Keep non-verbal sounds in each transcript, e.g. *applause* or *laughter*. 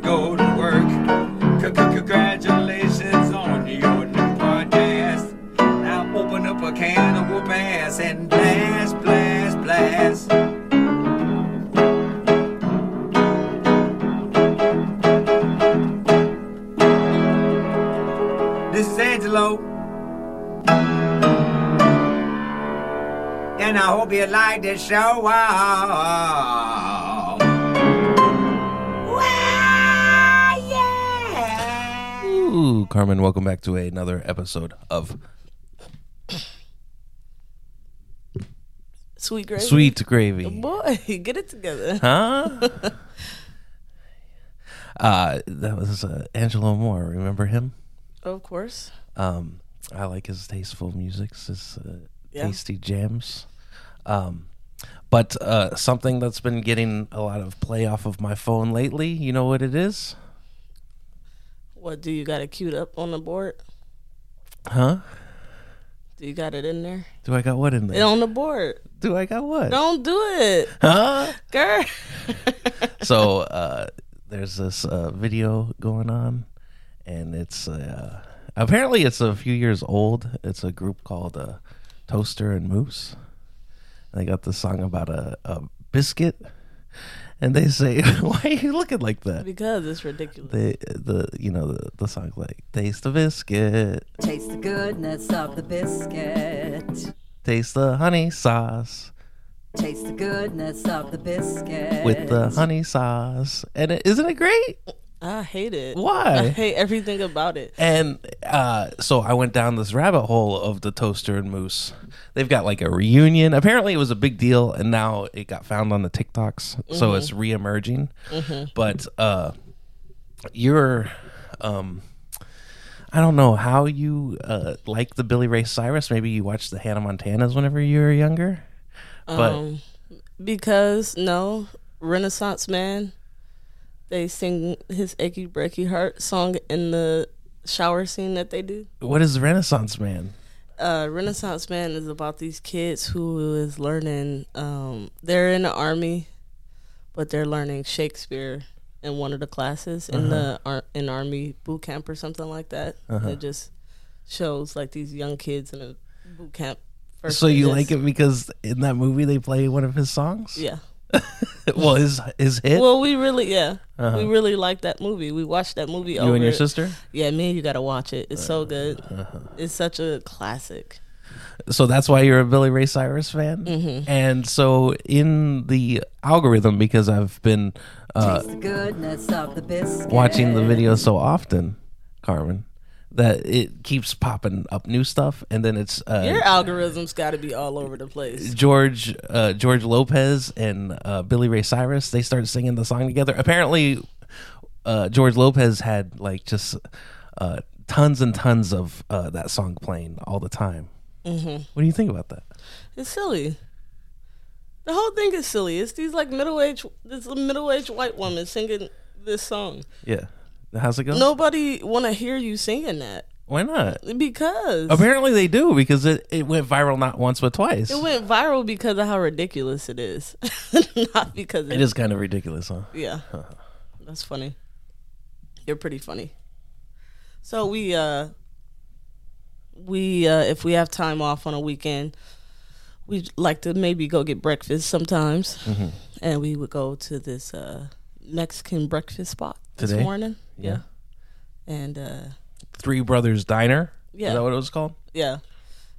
go to work. Congratulations on your new podcast. Now open up a can of whoop ass and blast, blast, blast. This is Angelo. And I hope you like the show. Ah, ah, ah. Carmen, welcome back to another episode of Sweet gravy. Sweet Gravy. Boy, *laughs* get it together. Huh? *laughs* uh, that was uh, Angelo Moore. Remember him? Of course. Um, I like his tasteful music, his uh, Yeah. tasty jams. Um, but uh, something that's been getting a lot of play off of my phone lately, you know what it is? What do you got it queued up on the board? Huh? Do you got it in there? Do I got what in It there? on the board. Do I got what? Don't do it, Huh? girl. *laughs* so uh, there's this uh, video going on, and it's uh, apparently it's a few years old. It's a group called uh, Toaster and Moose. And They got this song about a, a biscuit, and they say, *laughs* "Why are you looking like that?" because it's ridiculous. They the you know the the song's like "Taste the biscuit, Taste the goodness of the biscuit. taste the honey sauce." Taste the goodness of the biscuit. With the honey sauce, and it, isn't it great? I hate it. Why? I hate everything about it. And uh, so I went down this rabbit hole of the toaster and moose. They've got like a reunion. Apparently, it was a big deal, and now it got found on the TikToks, so it's reemerging. But uh, you're, um, I don't know how you uh, like the Billy Ray Cyrus. Maybe you watched the Hannah Montanas whenever you were younger. But Um, because no Renaissance man, they sing his "Achy Breaky Heart" song in the shower scene that they do. what is Renaissance Man? uh, Renaissance Man is about these kids who is learning. Um, they're in the army, but they're learning Shakespeare in one of the classes in the ar- in army boot camp or something like that. It just shows like these young kids in a boot camp. First So you like it because in that movie they play one of his songs? Yeah. *laughs* well, his his hit. Well, we really yeah, we really like that movie. We watched that movie. you and your over- sister. Yeah, me and you gotta watch it. It's so good. It's such a classic. So that's why you're a Billy Ray Cyrus fan. Mm-hmm. And so in the algorithm, because I've been uh, the goodness of the watching the video so often, Carmen, that it keeps popping up new stuff, and then it's uh, Your algorithms got to be all over the place. George uh, George Lopez and uh, Billy Ray Cyrus. They started singing the song together. Apparently, uh, George Lopez had like just uh, tons and tons of uh, that song playing all the time. Mm-hmm. What do you think about that? It's silly. The whole thing is silly. It's these like middle aged, this middle aged white woman singing this song. Yeah, how's it going? Nobody want to hear you singing that Why not? because Apparently they do because it, it went viral not once but twice. it went viral because of how ridiculous it is, *laughs* not because it is kind of ridiculous, huh? Yeah, *laughs* that's funny. You're pretty funny. So we uh we uh if we have time off on a weekend, we'd like to maybe go get breakfast sometimes, Mm-hmm. and we would go to this uh Mexican breakfast spot this Today? morning. Yeah. and uh Three Brothers Diner. Yeah. Is that what it was called? yeah,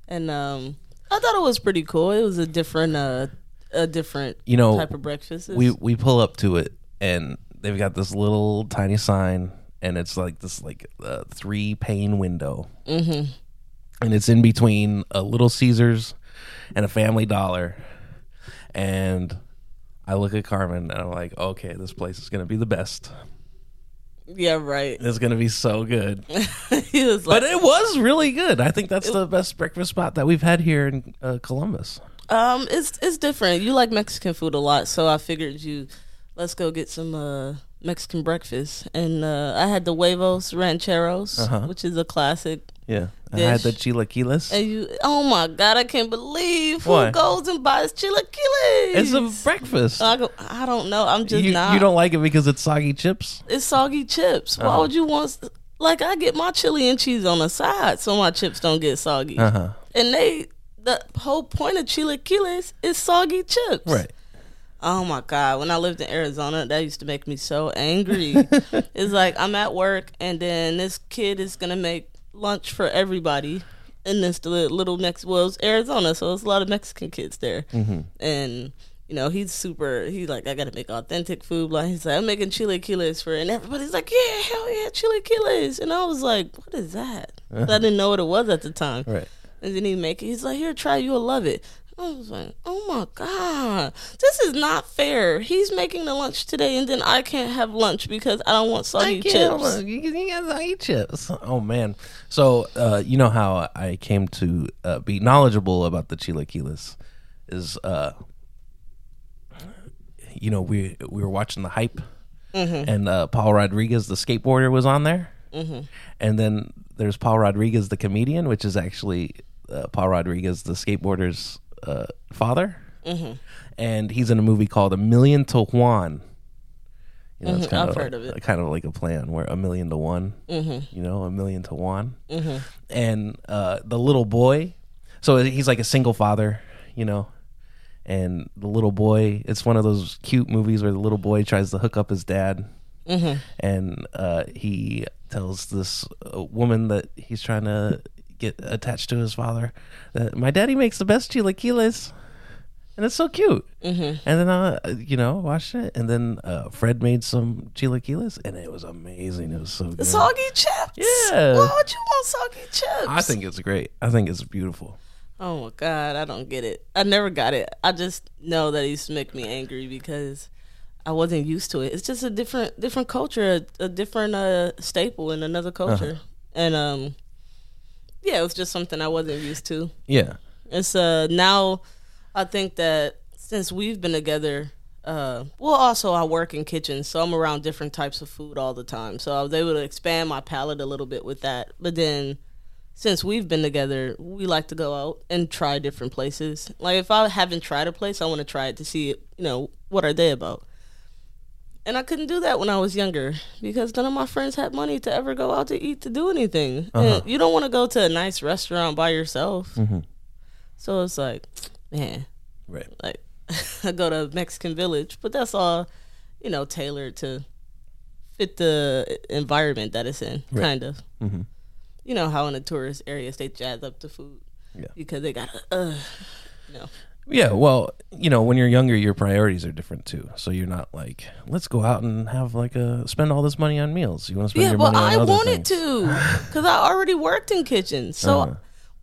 and um I thought it was pretty cool. It was a different uh a different You know, type of breakfast. We we pull up to it and they've got this little tiny sign and it's like this like uh, three pane window. Mm-hmm. And it's in between a Little Caesars and a Family Dollar. And I look at Carmen and I'm like, okay, this place is gonna be the best. Yeah, right. It's gonna be so good. *laughs* like, But it was really good. I think that's the best breakfast spot that we've had here in uh, Columbus. Um, it's it's different. You like Mexican food a lot, so I figured you let's go get some uh Mexican breakfast. And uh I had the huevos rancheros, Uh-huh. which is a classic. Yeah, I had the Dish. chilaquiles. And you, oh my god, I can't believe who What? goes and buys chilaquiles. It's a breakfast. I go, I don't know. I'm just you, not. you don't like it because it's soggy chips. It's soggy chips. Why Uh-huh. would you want? Like I get my chili and cheese on the side, so my chips don't get soggy. Uh huh. And they, the whole point of chilaquiles is soggy chips. Right. Oh my god! When I lived in Arizona, that used to make me so angry. *laughs* it's like I'm at work, and then this kid is gonna make lunch for everybody, in this li- little Mex. Well, it's Arizona, so it's a lot of Mexican kids there, mm-hmm. and you know he's super. He's like, I gotta make authentic food. Like he's like, I'm making chili chilaquiles for, and everybody's like, Yeah, hell yeah, chili chilaquiles. And I was like, What is that? *laughs* I didn't know what it was at the time. Right. And then he make it. He's like, "Here, try. You'll love it." I was like, "Oh my god, this is not fair." He's making the lunch today, and then I can't have lunch because I don't want soggy chips. You, you guys eat chips. Oh man. So uh, you know how I came to uh, be knowledgeable about the chilaquiles is uh, you know we we were watching the hype and uh, Paul Rodriguez the skateboarder was on there and then there's Paul Rodriguez the comedian which is actually uh, Paul Rodriguez the skateboarder's uh, father and he's in a movie called A Million to One. You know, it's Mhm, kind I've of heard of it. kind of like a plan where a million to one, Mm-hmm. you know, a million to one, and uh, the little boy. So he's like a single father, you know, and the little boy. It's one of those cute movies where the little boy tries to hook up his dad, Mm-hmm. and uh, he tells this uh, woman that he's trying to get attached to his father that my daddy makes the best chilaquiles and it's so cute. Mm-hmm. And then I, uh, you know, watched it, and then uh, Fred made some chilaquiles, and it was amazing. It was so good. Soggy chips. Yeah. Why would you want soggy chips? I think it's great. I think it's beautiful. Oh my god, I don't get it. I never got it. I just know that he's make me angry because I wasn't used to it. It's just a different different culture, a, a different uh, staple in another culture, and um, yeah, it was just something I wasn't used to. Yeah, It's uh now I think that since we've been together, uh well also I work in kitchens, so I'm around different types of food all the time. So I was able to expand my palate a little bit with that. But then since we've been together, we like to go out and try different places. Like if I haven't tried a place, I want to try it to see you know, what are they about. And I couldn't do that when I was younger because none of my friends had money to ever go out to eat to do anything. And you don't want to go to a nice restaurant by yourself. So it's like, man, right. like *laughs* I go to Mexican Village, but that's all, you know, tailored to fit the environment that it's in, Right. kind of. Mhm. You know how in the tourist areas they jazz up the food Yeah. because they got, uh, you know, Yeah, well, you know, when you're younger, your priorities are different too. So you're not like, let's go out and have like a spend all this money on meals. You want to spend yeah. your money on meals? Yeah, well, I other wanted things. to because I already worked in kitchens. So Uh-huh.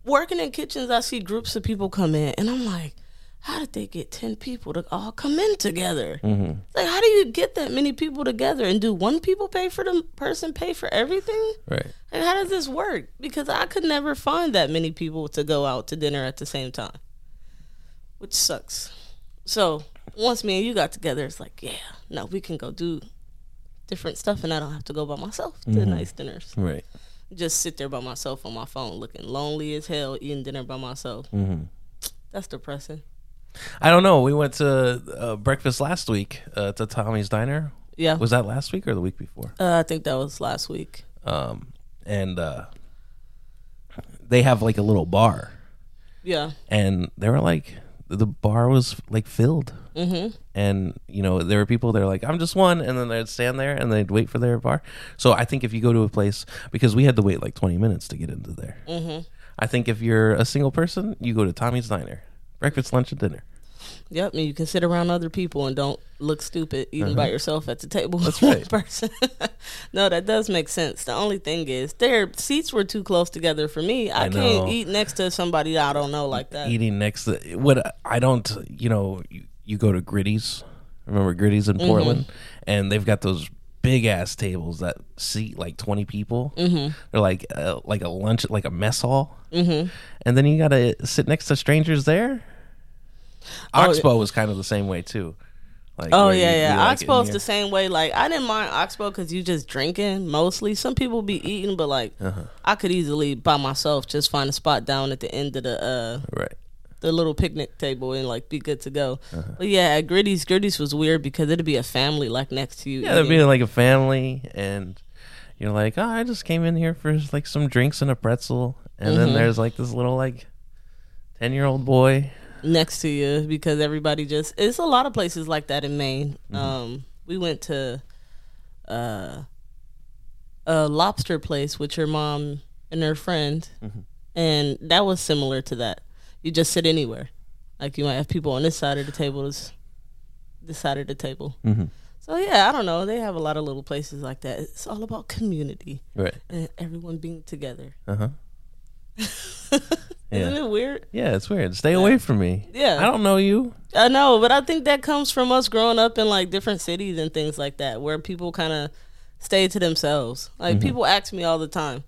working in kitchens, I see groups of people come in, and I'm like, how did they get ten people to all come in together? Mm-hmm. Like, how do you get that many people together and do one people pay for the person pay for everything? Right. Like, how does this work? Because I could never find that many people to go out to dinner at the same time, which sucks. So once me and you got together, it's like, yeah, no, we can go do different stuff, and I don't have to go by myself to nice dinners. Right. Just sit there by myself on my phone, looking lonely as hell, eating dinner by myself. Mm-hmm. That's depressing. I don't know. We went to uh, breakfast last week uh, to Tommy's Diner. Yeah, Was that last week or the week before? uh, I think that was last week. Um, and uh, they have like a little bar, Yeah. and they were like, the bar was like filled. Mm-hmm. and you know there were people that are like i'm just one and then they'd stand there and they'd wait for their bar so i think if you go to a place because we had to wait like 20 minutes to get into there Mm-hmm. i think if you're a single person you go to tommy's diner breakfast lunch and dinner Yep, and you can sit around other people and don't look stupid eating by yourself at the table. Uh-huh. That's with *laughs* one right. person. *laughs* no, that does make sense. The only thing is, their seats were too close together for me. I, I can't eat next to somebody I don't know like that. eating next to what i don't you know you, you go to gritty's remember gritty's in portland and they've got those big ass tables that seat like 20 people mm-hmm. they're like uh, like a lunch like a mess hall mm-hmm. and then you gotta sit next to strangers there Oh, was kind of the same way too like Oh where you- yeah, you, yeah. like, Oxbow's the same way. Like I didn't mind Oxbow because you just drinking mostly. Some people be eating, but like Uh-huh. I could easily by myself just find a spot down at the end of the uh right the little picnic table and like be good to go. Uh-huh. But yeah, at Gritty's, Gritty's was weird because it'd be a family like next to you. yeah there'd eating. be like a family and you're like oh i just came in here for like some drinks and a pretzel and Mm-hmm. then there's like this little like 10 year old boy next to you because everybody just it's a lot of places like that in Maine. Mm-hmm. Um we went to uh a lobster place with your mom and her friend Mm-hmm. and that was similar to that. You just sit anywhere. Like you might have people on this side of the table, this, this side of the table. Mm-hmm. So yeah, I don't know. They have a lot of little places like that. It's all about community Right. and everyone being together. Uh huh. *laughs* Isn't Yeah. it weird? Yeah, it's weird. Stay away from me. Yeah. I don't know you. I know, but I think that comes from us growing up in like different cities and things like that, where people kind of stay to themselves. Like people ask me all the time,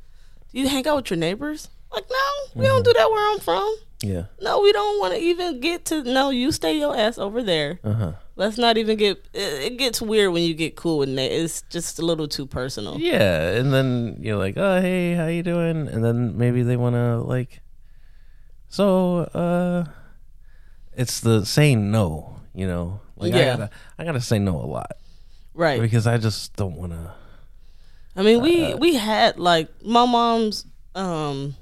"Do you hang out with your neighbors?" Like, no, we don't do that where I'm from. Yeah. No, we don't want to even get to. No, you stay your ass over there. Uh huh. Let's not even get. It, gets weird when you get cool with it. It's just a little too personal. Yeah, and then you're like, "Oh, hey, how you doing?" And then maybe they want to like, so uh, it's the saying no. You know, like I Yeah. gotta, I gotta say no a lot Right. because I just don't want to. I mean, Uh, we we had like my mom's um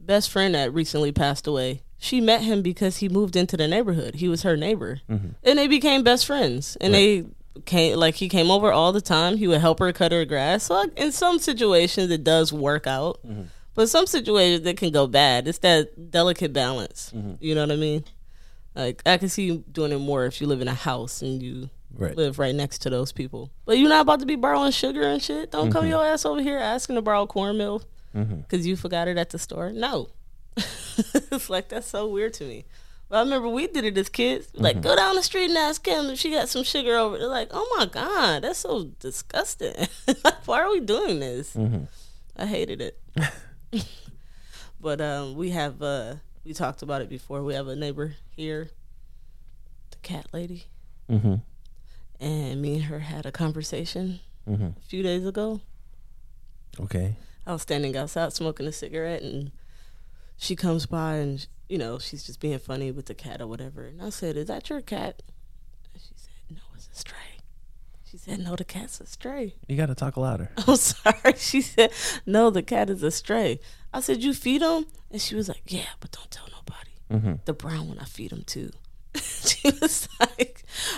best friend that recently passed away. She met him because he moved into the neighborhood. He was her neighbor, Mm-hmm. and they became best friends. And they came like he came over all the time. He would help her cut her grass. So like, in some situations, it does work out, Mm-hmm. but some situations it can go bad. It's that delicate balance. Mm-hmm. You know what I mean? Like I can see you doing it more if you live in a house and you Right. live right next to those people. But you're not about to be borrowing sugar and shit. Don't come your ass over here asking to borrow cornmeal because you forgot it at the store. No, *laughs* it's like that's so weird to me. But I remember we did it as kids. Like, go down the street and ask Kim if she got some sugar over. They're like, oh my god, that's so disgusting. *laughs* like, why are we doing this? I hated it. *laughs* but um, we have uh, we talked about it before. We have a neighbor here, the cat lady Mm-hmm. and me and her had a conversation Mm-hmm. a few days ago. Okay. I was standing outside smoking a cigarette, and she comes by, and you know she's just being funny with the cat or whatever. And I said, "Is that your cat?" And she said, "No, it's a stray." She said, "No, the cat's a stray." You got to talk louder. *laughs* I'm sorry. *laughs* She said, "No, the cat is a stray." I said, "You feed him?" And she was like, "Yeah, but don't tell nobody." Mm-hmm. The brown one, I feed him too. *laughs* she was like,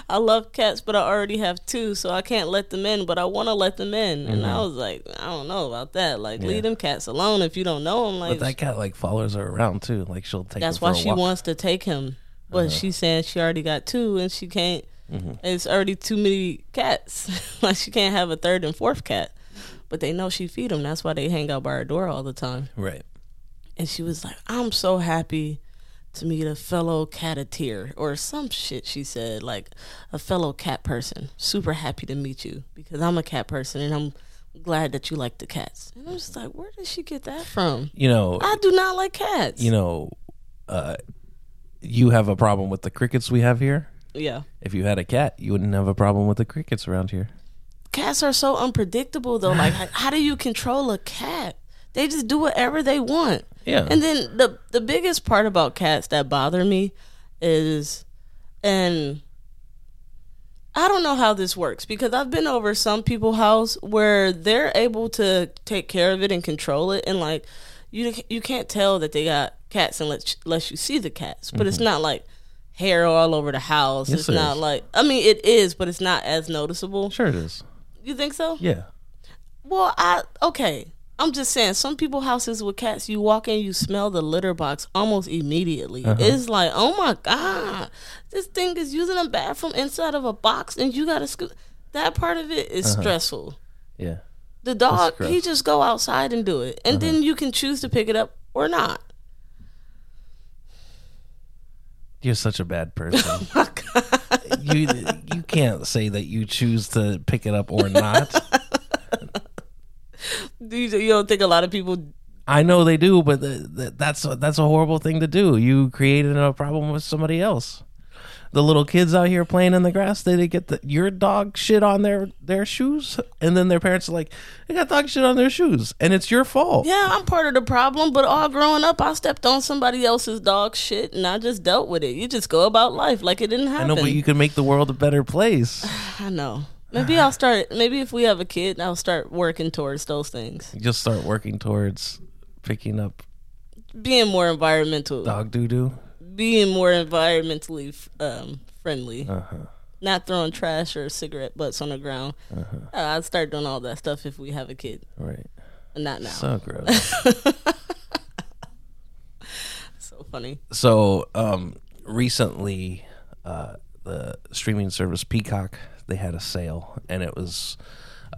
"I love cats, but I already have two, so I can't let them in. But I want to let them in." And I mm-hmm. was like, "I don't know about that. Like, Yeah. leave them cats alone if you don't know them. Like, But that cat like follows her around too. Like she'll take. that's why she walk. wants to take him. But uh-huh. she's saying she already got two, and she can't. Mm-hmm. It's already too many cats. *laughs* like she can't have a third and fourth cat. But they know she feed them. That's why they hang out by her door all the time. Right. And she was like, "I'm so happy to meet a fellow catateer or some shit." She said, like a fellow cat person. Super happy to meet you because I'm a cat person and I'm glad that you like the cats. And I was just like, "Where did she get that from?" You know. I do not like cats. you know. Uh, you have a problem with the crickets we have here. yeah. If you had a cat, you wouldn't have a problem with the crickets around here. cats are so unpredictable though like *laughs* how do you control a cat they just do whatever they want Yeah. and then the the biggest part about cats that bother me is and I don't know how this works because I've been over some people's house where they're able to take care of it and control it and like you you can't tell that they got cats unless unless you see the cats but it's not like hair all over the house Mm-hmm. Yes, it's it not is. like I mean it is but it's not as noticeable Sure, it is. you think so? Yeah. Well, I okay. I'm just saying, some people houses with cats, you walk in, you smell the litter box almost immediately. Uh-huh. It's like, oh my god, this thing is using a bathroom inside of a box, and you gotta scoot. That part of it is Uh-huh. stressful. Yeah. The dog, he just go outside and do it, and Uh-huh. then you can choose to pick it up or not. You're such a bad *laughs* person. Oh my god, you you can't say that you choose to pick it up or not. *laughs* Do *laughs* you, you don't think a lot of people? I know they do, but the, the, that's a, that's a horrible thing to do. You created a problem with somebody else. The little kids out here playing in the grass, they, they get the, your dog shit on their their shoes, and then their parents are like, "They got dog shit on their shoes," and it's your fault. Yeah, I'm part of the problem, but all growing up, I stepped on somebody else's dog shit, and I just dealt with it. You just go about life like it didn't happen. I know, but you can make the world a better place. *sighs* I know. Maybe I'll start. Maybe if we have a kid, I'll start working towards those things. Just start working towards picking up Being more environmental, dog doo doo. being more environmentally um, friendly, Uh huh. not throwing trash or cigarette butts on the ground. Uh-huh. Uh, I'd start doing all that stuff if we have a kid. Right. Not now. So gross. *laughs* so funny. so um recently uh the streaming service peacock they had a sale and it was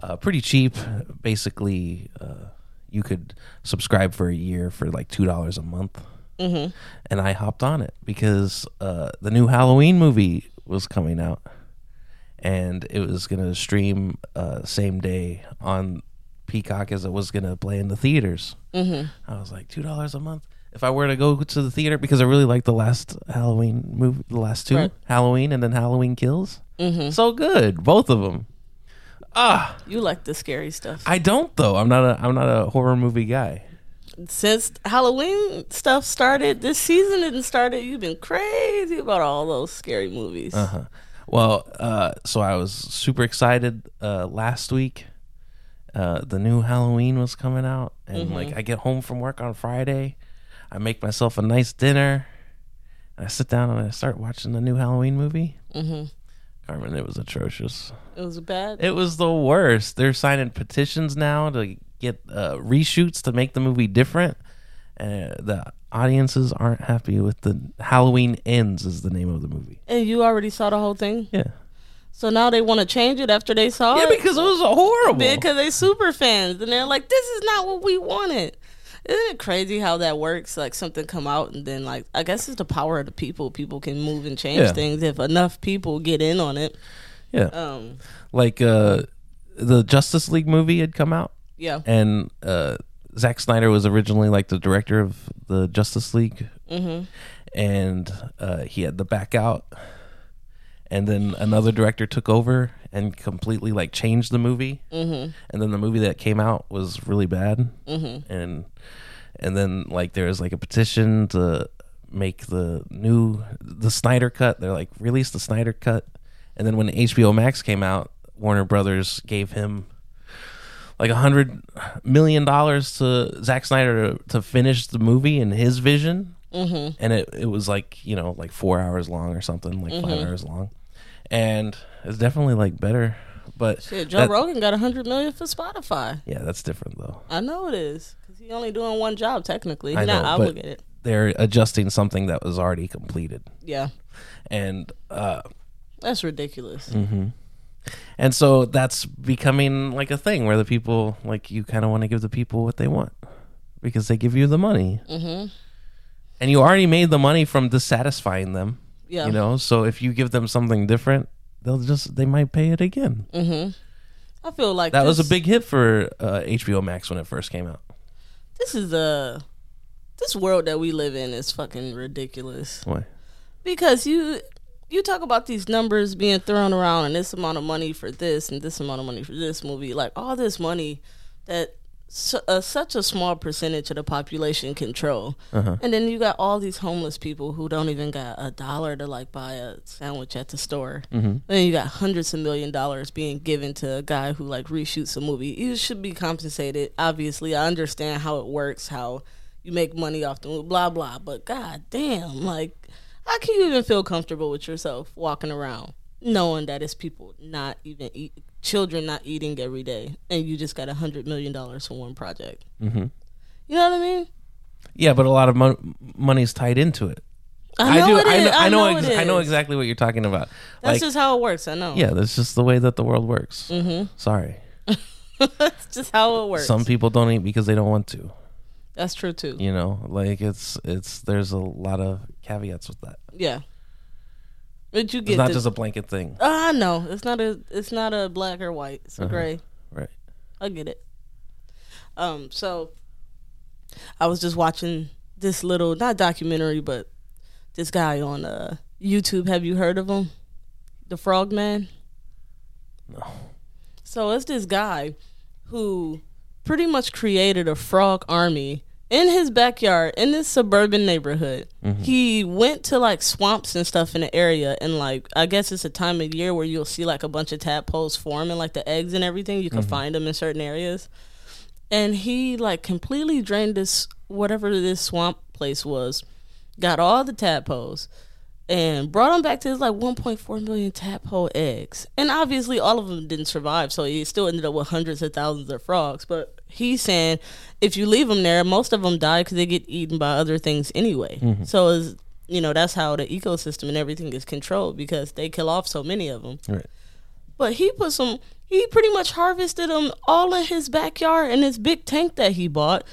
uh, pretty cheap basically uh, you could subscribe for a year for like two dollars a month mm-hmm. and i hopped on it because uh, the new halloween movie was coming out and it was gonna stream uh, same day on Peacock as it was gonna play in the theaters. Mm-hmm. I was like two dollars a month. If I were to go to the theater because I really liked the last Halloween movie, the last two Right. Halloween and then Halloween Kills, mm-hmm. so good, both of them. Ah, You like the scary stuff. I don't though. I'm not a I'm not a horror movie guy. Since Halloween stuff started, this season didn't started. You've been crazy about all those scary movies. Uh-huh. Well, uh, so I was super excited uh, last week. Uh, the new Halloween was coming out, and like I get home from work on Friday, I make myself a nice dinner, and I sit down and I start watching the new Halloween movie. Mm-hmm. Carmen, it was atrocious. It was bad. It was the worst. They're signing petitions now to get uh, reshoots to make the movie different. Uh, the audiences aren't happy with the Halloween Ends is the name of the movie. and you already saw the whole thing. Yeah. So now they want to change it after they saw Yeah, it. because it was horrible. because they super fans and they're like, this is not what we wanted. Isn't it crazy how that works? Like something come out and then like I guess it's the power of the people. People can move and change Yeah. things if enough people get in on it. yeah. Um, like uh the Justice League movie had come out yeah. and uh Zack Snyder was originally like the director of the Justice League. Mm-hmm. And uh he had to back out. And then another director took over and completely like changed the movie. Mm-hmm. And then the movie that came out was really bad. Mm-hmm. And and then like there was like a petition to make the new the Snyder cut. They're like release the Snyder cut. And then when HBO Max came out, Warner Brothers gave him like a hundred million dollars to Zack Snyder to, to finish the movie in his vision. Mm-hmm. And it, it was like, you know, like four hours long or something, like five hours long. And it's definitely like better. But Shit, Joe that- Rogan got a hundred million for Spotify. yeah, that's different though. I know it is because he's only doing one job technically. I He's not obligated. They're adjusting something that was already completed. Yeah, And uh that's ridiculous. Mm. and so that's becoming like a thing where the people like you kind of want to give the people what they want because they give you the money. Mm-hmm. And you already made the money from dissatisfying them. Yeah, You know, so if you give them something different, they'll just they might pay it again. I feel like That was a big hit for uh, HBO Max when it first came out. This is a this world that we live in is fucking ridiculous. Why? because you you talk about these numbers being thrown around and this amount of money for this and this amount of money for this movie like all this money that su- uh, such a small percentage of the population control. And then you got all these homeless people who don't even got a dollar to like buy a sandwich at the store. Then you got hundreds of million dollars being given to a guy who like reshoots a movie. You should be compensated. Obviously i understand how it works how you make money off the movie blah blah. But god damn like how can you even feel comfortable with yourself walking around knowing that it's people not even eat, children not eating every day, and you just got a hundred million dollars for one project? Mm-hmm. You know what I mean? Yeah, but a lot of mon- money's tied into it. I know do. it I is. know. I know, ex- I know exactly what you're talking about. That's like, just how it works. I know. yeah, that's just the way that the world works. Mm-hmm. Sorry, *laughs* that's just how it works. some people don't eat because they don't want to. That's true too. You know, like it's it's there's a lot of caveats with that. Yeah. But you It's get not the, just a blanket thing, Ah, I know it's not a it's not a black or white. It's a gray. right? I get it. Um, so I was just watching this little not documentary, but this guy on uh YouTube. Have you heard of him? The Frog Man. No. So it's this guy who pretty much created a frog army in his backyard in this suburban neighborhood. Mm-hmm. He went to like swamps and stuff in the area and like I guess it's a time of year where you'll see like a bunch of tadpoles forming like the eggs and everything. You can mm-hmm. find them in certain areas. And he like completely drained this whatever this swamp place was. Got all the tadpoles and brought him back to his like 1.4 million tadpole eggs. And obviously, all of them didn't survive, so he still ended up with hundreds of thousands of frogs. But he's saying if you leave them there, most of them die because they get eaten by other things anyway. Mm-hmm. So is you know that's how the ecosystem and everything is controlled because they kill off so many of them. Right. But he put some. He pretty much harvested them all in his backyard in this big tank that he bought,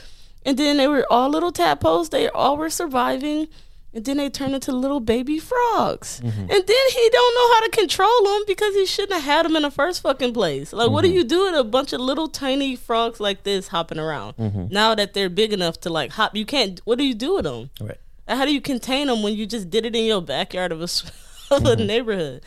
and then they were all little tadpoles. They all were surviving, and then they turn into little baby frogs. Mm-hmm. And then he don't know how to control them because he shouldn't have had them in the first fucking place. Like, what do mm-hmm. you do with a bunch of little tiny frogs like this hopping around? Mm-hmm. Now that they're big enough to like hop, you can't. What do you do with them? Right. How do you contain them when you just did it in your backyard of a, *laughs* of a neighborhood?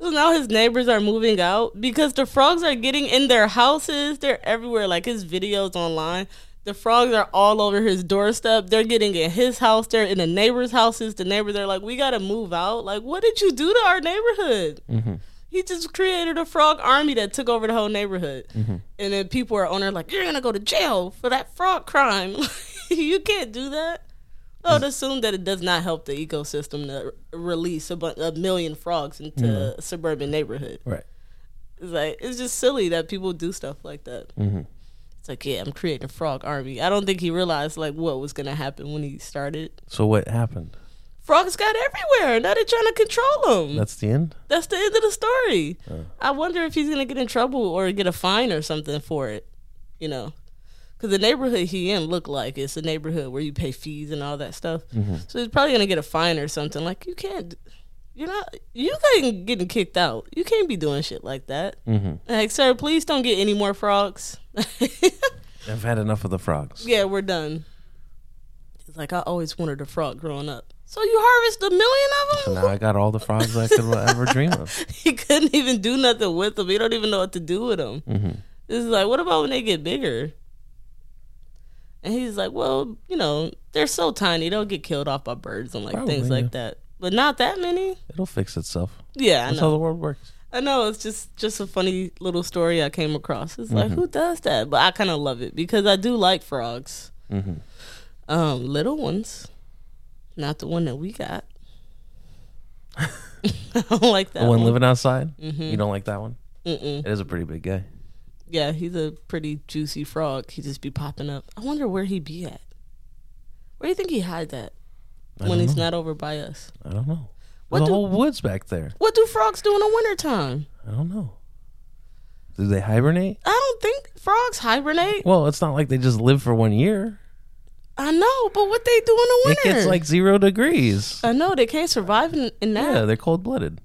So now his neighbors are moving out because the frogs are getting in their houses. They're everywhere. Like his videos online, the frogs are all over his doorstep. They're getting in his house. They're in the neighbors' houses. The neighbors are like, "We gotta move out." Like, what did you do to our neighborhood? Mm-hmm. He just created a frog army that took over the whole neighborhood, mm-hmm. and then people are on there like, "You're gonna go to jail for that frog crime." *laughs* you can't do that. I would assume that it does not help the ecosystem to release a, bu- a million frogs into mm-hmm. a suburban neighborhood. Right. It's like it's just silly that people do stuff like that. Mm-hmm. It's like, yeah, I'm creating a frog army. I don't think he realized like what was gonna happen when he started. So what happened? Frogs got everywhere. Now they're trying to control them. That's the end. That's the end of the story. Oh. I wonder if he's gonna get in trouble or get a fine or something for it. You know, because the neighborhood he in look like it's a neighborhood where you pay fees and all that stuff. Mm-hmm. So he's probably gonna get a fine or something. Like you can't, you're not, you ain't getting kicked out. You can't be doing shit like that. Like, sir, please don't get any more frogs. *laughs* I've had enough of the frogs. yeah, we're done. It's like I always wanted a frog growing up. So you harvest a million of them? So now I got all the frogs I could *laughs* ever dream of. he couldn't even do nothing with them. He don't even know what to do with them. Mm-hmm. This is like, what about when they get bigger? And he's like, well, you know, they're so tiny, they'll get killed off by birds and like Probably, things yeah. like that. But not that many. It'll fix itself. Yeah, I That's how know. the world works. I know. It's just just a funny little story I came across. It's Mm-hmm. like, who does that? But I kind of love it because I do like frogs. Mm-hmm. Um, little ones, not the one that we got. *laughs* *laughs* I don't like that The one one. living outside. Mm-hmm. You don't like that one? Mm-mm. It is a pretty big guy. Yeah, he's a pretty juicy frog. He just be popping up. I wonder where he be at. Where do you think he hides at I when it's not know. not over by us? I don't know. What There's a do- whole woods back there. What do frogs do in the wintertime? I don't know. Do they hibernate? I don't think frogs hibernate. Well, it's not like they just live for one year. I know, but what they do in the winter? It gets like zero degrees. I know they can't survive in, in that. Yeah, they're cold blooded.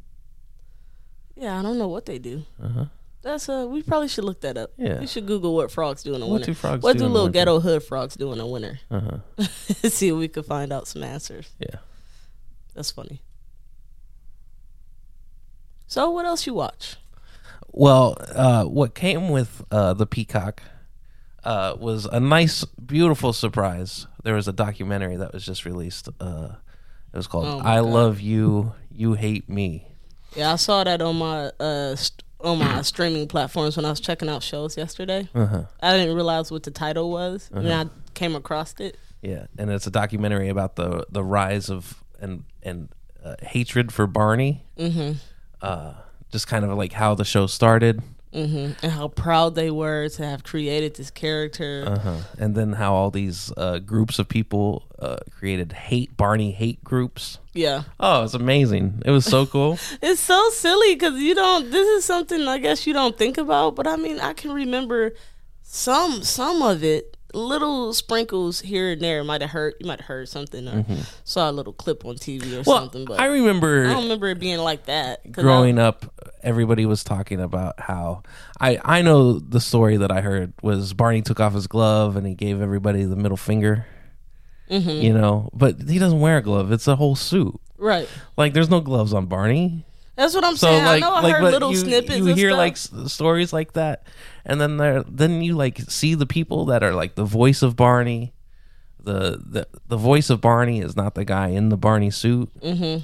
Yeah, I don't know what they do. Uh-huh. That's uh, we probably should look that up. Yeah. we should Google what frogs do in the What winter. do frogs what do do little winter? ghetto hood frogs do in the winter? Uh-huh. *laughs* See if we could find out some answers. Yeah. That's funny. So, what else you watch? Well, uh, what came with uh, the Peacock uh, was a nice, beautiful surprise. There was a documentary that was just released. Uh, it was called Oh "I God. Love You, You Hate Me." Yeah, I saw that on my uh st- on my streaming platforms when I was checking out shows yesterday. Uh-huh. I didn't realize what the title was, and I came across it. Yeah, and it's a documentary about the the rise of and and uh, hatred for Barney. Mm-hmm. Uh, just kind of like how the show started, hmm And how proud they were to have created this character. uh-huh. and then how all these uh, groups of people uh, created hate Barney hate groups. yeah, Oh, it's amazing! It was so cool. *laughs* it's so silly because you don't. This is something I guess you don't think about, but I mean, I can remember some some of it. Little sprinkles here and there might have heard. You might have heard something or saw a little clip on TV or well, something. But I remember I don't remember it being like that. growing up, everybody was talking about how I I know the story that I heard was Barney took off his glove and he gave everybody the middle finger. Mm-hmm. You know, but he doesn't wear a glove. It's a whole suit. Right. Like there's no gloves on Barney. That's what I'm So saying. like I know I like heard little you, snippets. you hear stuff. like s- stories like that, and then there then you like see the people that are like the voice of Barney. The the the voice of Barney is not the guy in the Barney suit. Mm-hmm.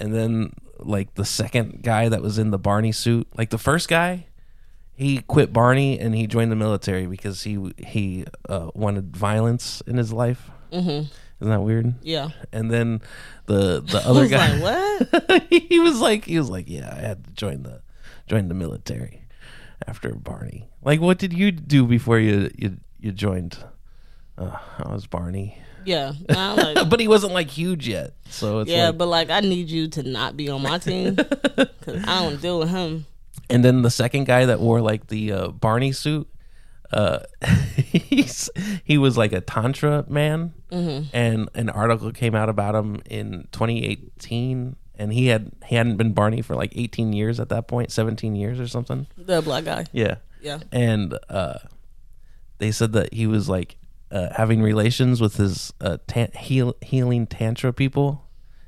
And then like the second guy that was in the Barney suit, like the first guy, he quit Barney and he joined the military because he he uh, wanted violence in his life. Mm-hmm. Isn't that weird? Yeah. And then the the *laughs* other was guy, like, what? *laughs* he was like, he was like, yeah, I had to join the join the military after Barney. Like, what did you do before you you you joined? Uh, I was Barney, Yeah. *laughs* Like, but he wasn't like huge yet. So it's yeah, like, but like I need you to not be on my team because I don't deal with him. and then the second guy that wore like the uh, Barney suit, uh, *laughs* he's he was like a tantra man, and an article came out about him in 2018, and he had he hadn't been Barney for like 18 years at that point, 17 years or something. The black guy. Yeah, Yeah. and uh, they said that he was like uh, having relations with his uh, tan- heal- healing tantra people.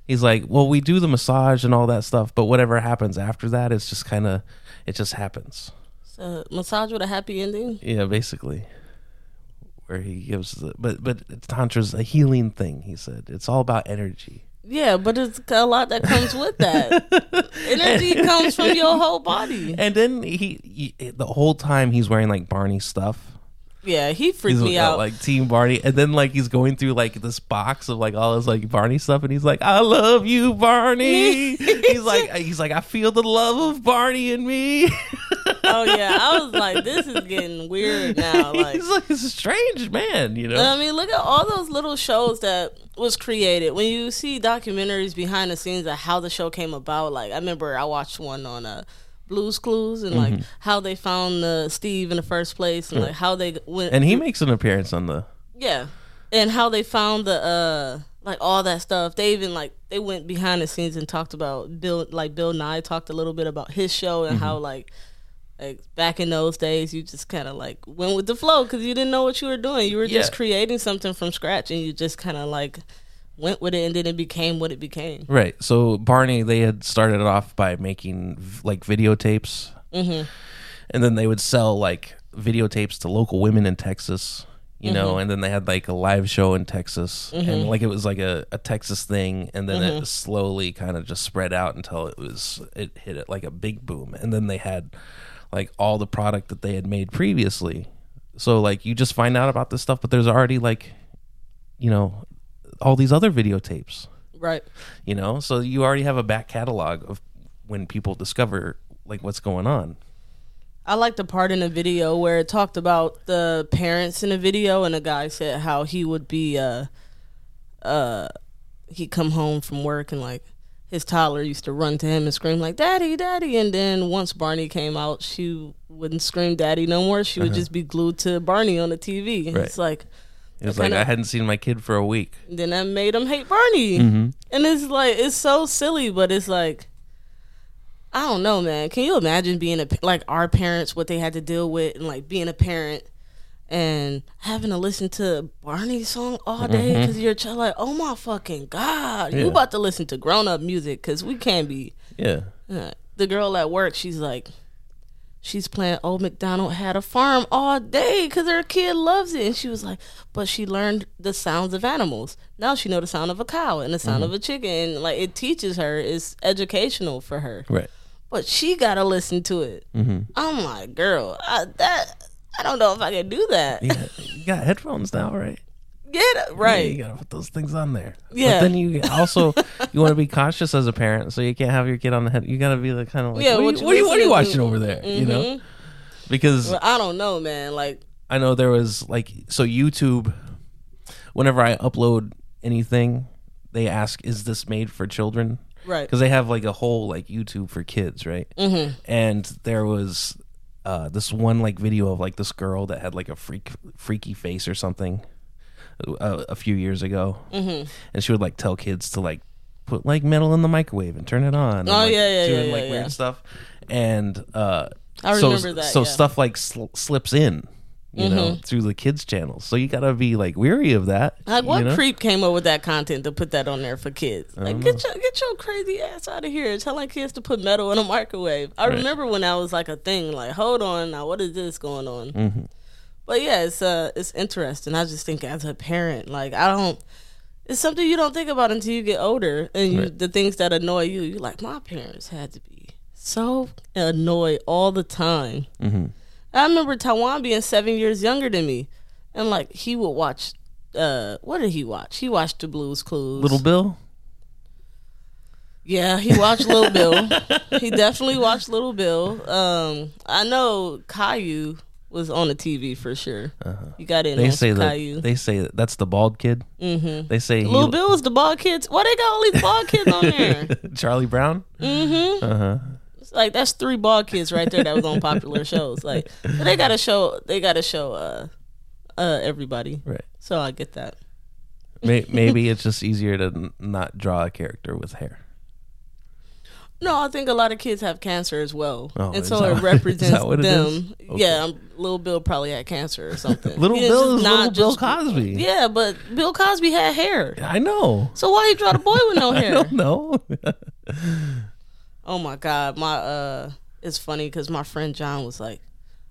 He's like, well, we do the massage and all that stuff, but whatever happens after that, it's just kind of, it just happens. So, massage with a happy ending. Yeah, basically, where he gives the, but but tantra's a healing thing. He said it's all about energy. Yeah, but it's a lot that comes with that. *laughs* Energy comes from your whole body. And then he, he the whole time he's wearing like Barney stuff. Yeah, he freaked He's me out. like Team Barney, and then like he's going through like this box of like all his like Barney stuff, and he's like, "I love you, Barney." *laughs* he's like, he's like, "I feel the love of Barney in me." oh yeah, I was like, this is getting weird *laughs* now. Like, he's like a strange man, you know. I mean, look at all those little shows that was created. When you see documentaries behind the scenes of how the show came about, like I remember I watched one on uh, Blues Clues and Mm-hmm. like how they found uh, Steve in the first place and like how they went and he makes an appearance on the. Yeah, and how they found the uh like all that stuff. They even like they went behind the scenes and talked about Bill like Bill Nye talked a little bit about his show and how like like back in those days you just kind of like went with the flow because you didn't know what you were doing. You were just creating something from scratch and you just kind of like went with it and then it became what it became. Right. So Barney, they had started off by making like videotapes, mm-hmm. and then they would sell like videotapes to local women in Texas. You know, mm-hmm. and then they had like a live show in Texas, and mm-hmm. like it was like a, a Texas thing, and then it mm-hmm. slowly kind of just spread out until it was it hit it like a big boom, and then they had like all the product that they had made previously. So like you just find out about this stuff, but there's already like, you know, all these other videotapes Right. you know so you already have a back catalog of when people discover like what's going on I like the part in the video where it talked about the parents in the video, and the guy said how he would be, uh, uh, he'd come home from work and like his toddler used to run to him and scream like "Daddy, Daddy," and then once Barney came out, she wouldn't scream "Daddy" no more. She would just be glued to Barney on the TV. Right. It's like it was like i hadn't seen my kid for a week then that made him hate Barney. Mm-hmm. And it's like it's so silly, but it's like I don't know, man. Can you imagine being a like our parents what they had to deal with and like being a parent and having to listen to Barney's song all day because you're a child like, oh my fucking god, Mm-hmm. Yeah. you about to listen to grown up music because we can't be. yeah Uh, the girl at work, she's like, she's playing Old McDonald had a farm all day because her kid loves it, and she was like, but she learned the sounds of animals. Now she know the sound of a cow and the sound mm-hmm. of a chicken, like it teaches her. It's educational for her, right but she gotta listen to it. Mm-hmm. I'm like, girl, I, that I don't know if I can do that. got, you got headphones now right Get it right. you gotta put those things on there Yeah. but then you *laughs* also you want to be cautious as a parent so you can't have your kid on the head you gotta be the kind of like Yeah, what, what are you what, are you, what are you watching over there you know because But I don't know, man. Like, I know there was like so YouTube. Whenever I upload anything, they ask, "Is this made for children?" right? Because they have like a whole like YouTube for kids, right? Mm-hmm. And there was uh, this one like video of like this girl that had like a freak freaky face or something a, a few years ago, mm-hmm. and she would like tell kids to like put like metal in the microwave and turn it on. and, Oh, like, yeah, yeah, doing yeah, like yeah, weird yeah. stuff, and uh, I so, remember that, So stuff like sl- slips in. You know, Mm-hmm. through the kids' channels, so you gotta be like weary of that. Like what know? creep came up with that content to put that on there for kids? Like get your get your crazy ass out of here! Telling kids to put metal in a microwave. I Right. remember when that was like a thing. Like, hold on, now what is this going on? Mm-hmm. But yeah, it's uh it's interesting. I just think as a parent, like I don't. It's something you don't think about until you get older, and you, Right. the things that annoy you. You like my parents had to be so annoyed all the time. Mm-hmm. I remember Taiwan being seven years younger than me, and like he would watch uh what did he watch? He watched the Blues Clues. Little Bill. Yeah, he watched Little Bill. *laughs* He definitely watched Little Bill. Um, I know Caillou was on the TV for sure. You got in Uh-huh. They say some that. Caillou. They say that that's the bald kid. Mm-hmm. They say he, Little Bill was the bald kids. Why they got all these bald kids on there? *laughs* Charlie Brown. Uh huh. It's like that's three bald kids right there that was on popular shows. Like they gotta show they gotta show uh uh everybody. Right. So I get that. May- Maybe *laughs* it's just easier to n- not draw a character with hair. No, I think a lot of kids have cancer as well, Oh, and so it *laughs* represents it them. is? Okay. Yeah, um, Little Bill probably had cancer or something. *laughs* Little He Bill is not little Bill Cosby. Yeah, but Bill Cosby had hair. I know. So why you draw the boy with no *laughs* I hair? don't know. Oh my god, my uh, it's funny because my friend John was like,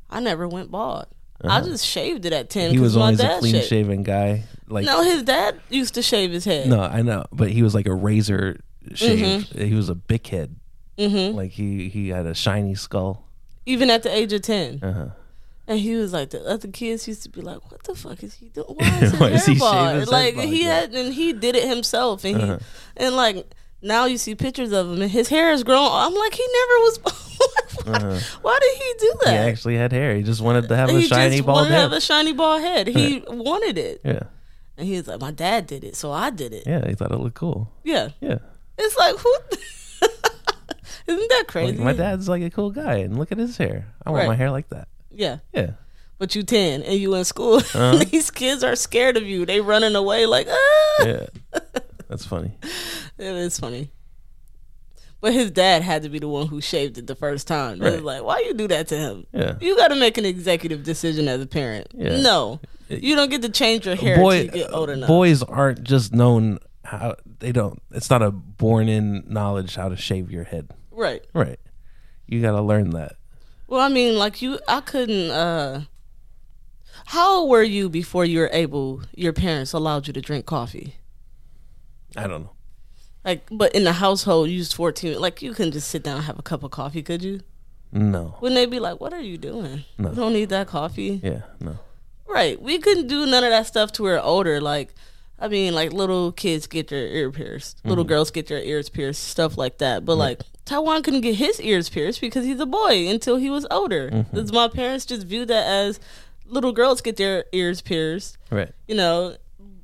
I never went bald. I just shaved it at ten. Uh-huh. was my always a clean shaven guy. Like No, his dad used to shave his head. no, I know, but he was like a razor shave. Mm-hmm. He was a big head. Mm-hmm. Like he he had a shiny skull. even at the age of 10 Uh-huh. And he was like, the other kids used to be like, "What the fuck is he doing? *laughs* Why is his Why is hair he bald?" Like head he. Uh-huh. had, and he did it himself, and he, and like now you see pictures of him, and his hair is grown. I'm like, he never was. *laughs* why, why did he do Uh-huh. He actually had hair. He just wanted to have a shiny just bald wanted to have head. a shiny bald head. He wanted it, yeah, and he was like, "My dad did it, so I did it." yeah. He thought it looked cool. Yeah, Yeah, it's like who? *laughs* Isn't that crazy? like, my dad's like a cool guy, and look at his hair. I want Right. my hair like that. Yeah. Yeah, But you ten and you in school. *laughs* Uh-huh. These kids are scared of you. They running away like ah. yeah. That's funny. *laughs* It is funny. But his dad had to be the one who shaved it the first time. It was Right. like, why you do that to him? Yeah. You got to make an executive decision as a parent. Yeah. No, you don't get to change your hair Boy, until you get old enough. boys aren't just known how they don't. It's not a born-in knowledge how to shave your head. Right. Right. You got to learn that. Well, I mean, like you, I couldn't. uh How old were you before you were able? Your parents allowed you to drink coffee. I don't know. Like, but in the household, you was fourteen. Like, you couldn't just sit down and have a cup of coffee, could you? No. Wouldn't they be like, "What are you doing? No. You don't need that coffee." Yeah. No. Right. We couldn't do none of that stuff to we're older. Like, I mean, like little kids get their ear pierced, little Mm-hmm. girls get their ears pierced, stuff like that. But like, Taiwan couldn't get his ears pierced because he's a boy until he was older. Mm-hmm. my parents just viewed that as little girls get their ears pierced, Right. you know.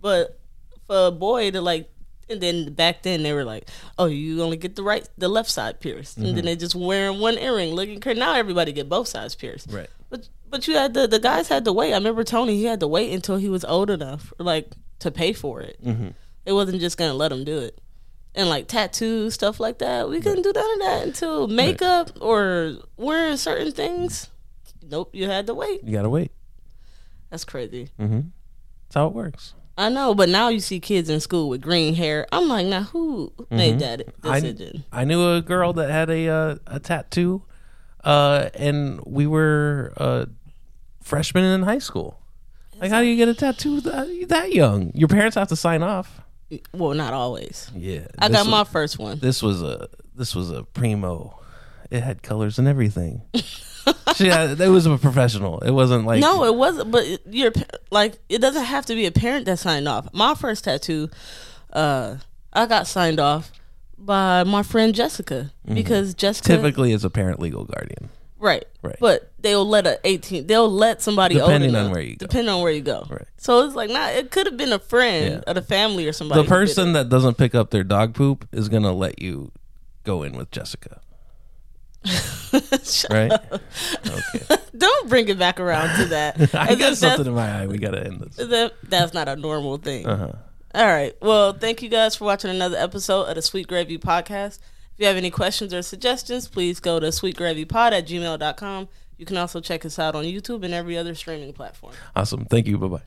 But for a boy to like, and then back then they were like, "Oh, you only get the right, the left side pierced," and Mm-hmm. then they just wearing one earring. Looking crazy. Now everybody get both sides pierced. Right. But but you had the the guys had to wait. I remember Tony. He had to wait until he was old enough, like to pay for it. Mm-hmm. It wasn't just gonna let them do it. And like tattoos, stuff like that, we couldn't do none of that until makeup or wearing certain things. Nope, you had to wait. You got to wait. That's crazy. That's how it works. I know, but now you see kids in school with green hair. I'm like, now who made that I, decision? I knew a girl that had a uh, a tattoo, uh, and we were uh, freshmen in high school. Like, how do you get a tattoo that, that young? Your parents have to sign off. well, not always. Yeah, I got my first one. This was a this was a primo. It had colors and everything. *laughs* she had, it was a professional. It wasn't like No, it wasn't. But it- your pa- like it doesn't have to be a parent that signed off. My first tattoo, uh, I got signed off by my friend Jessica because Jessica typically is a parent legal guardian. right, Right. But they'll let a eighteen. They'll let somebody Depending on where you go. Depending on where you go. Right. So it's like not. It could have been a friend Yeah. or the family or somebody. The person that doesn't pick up their dog poop is gonna let you go in with Jessica. *laughs* right? Okay. *laughs* don't bring it back around to *laughs* that. I got something in my eye. We gotta end this. That's, that, that's not a normal thing. Uh-huh. All right. Well, thank you guys for watching another episode of the Sweet Gravy Podcast. If you have any questions or suggestions, please go to sweetgravypod at gmail.com. You can also check us out on YouTube and every other streaming platform. Awesome. Thank you. Bye bye.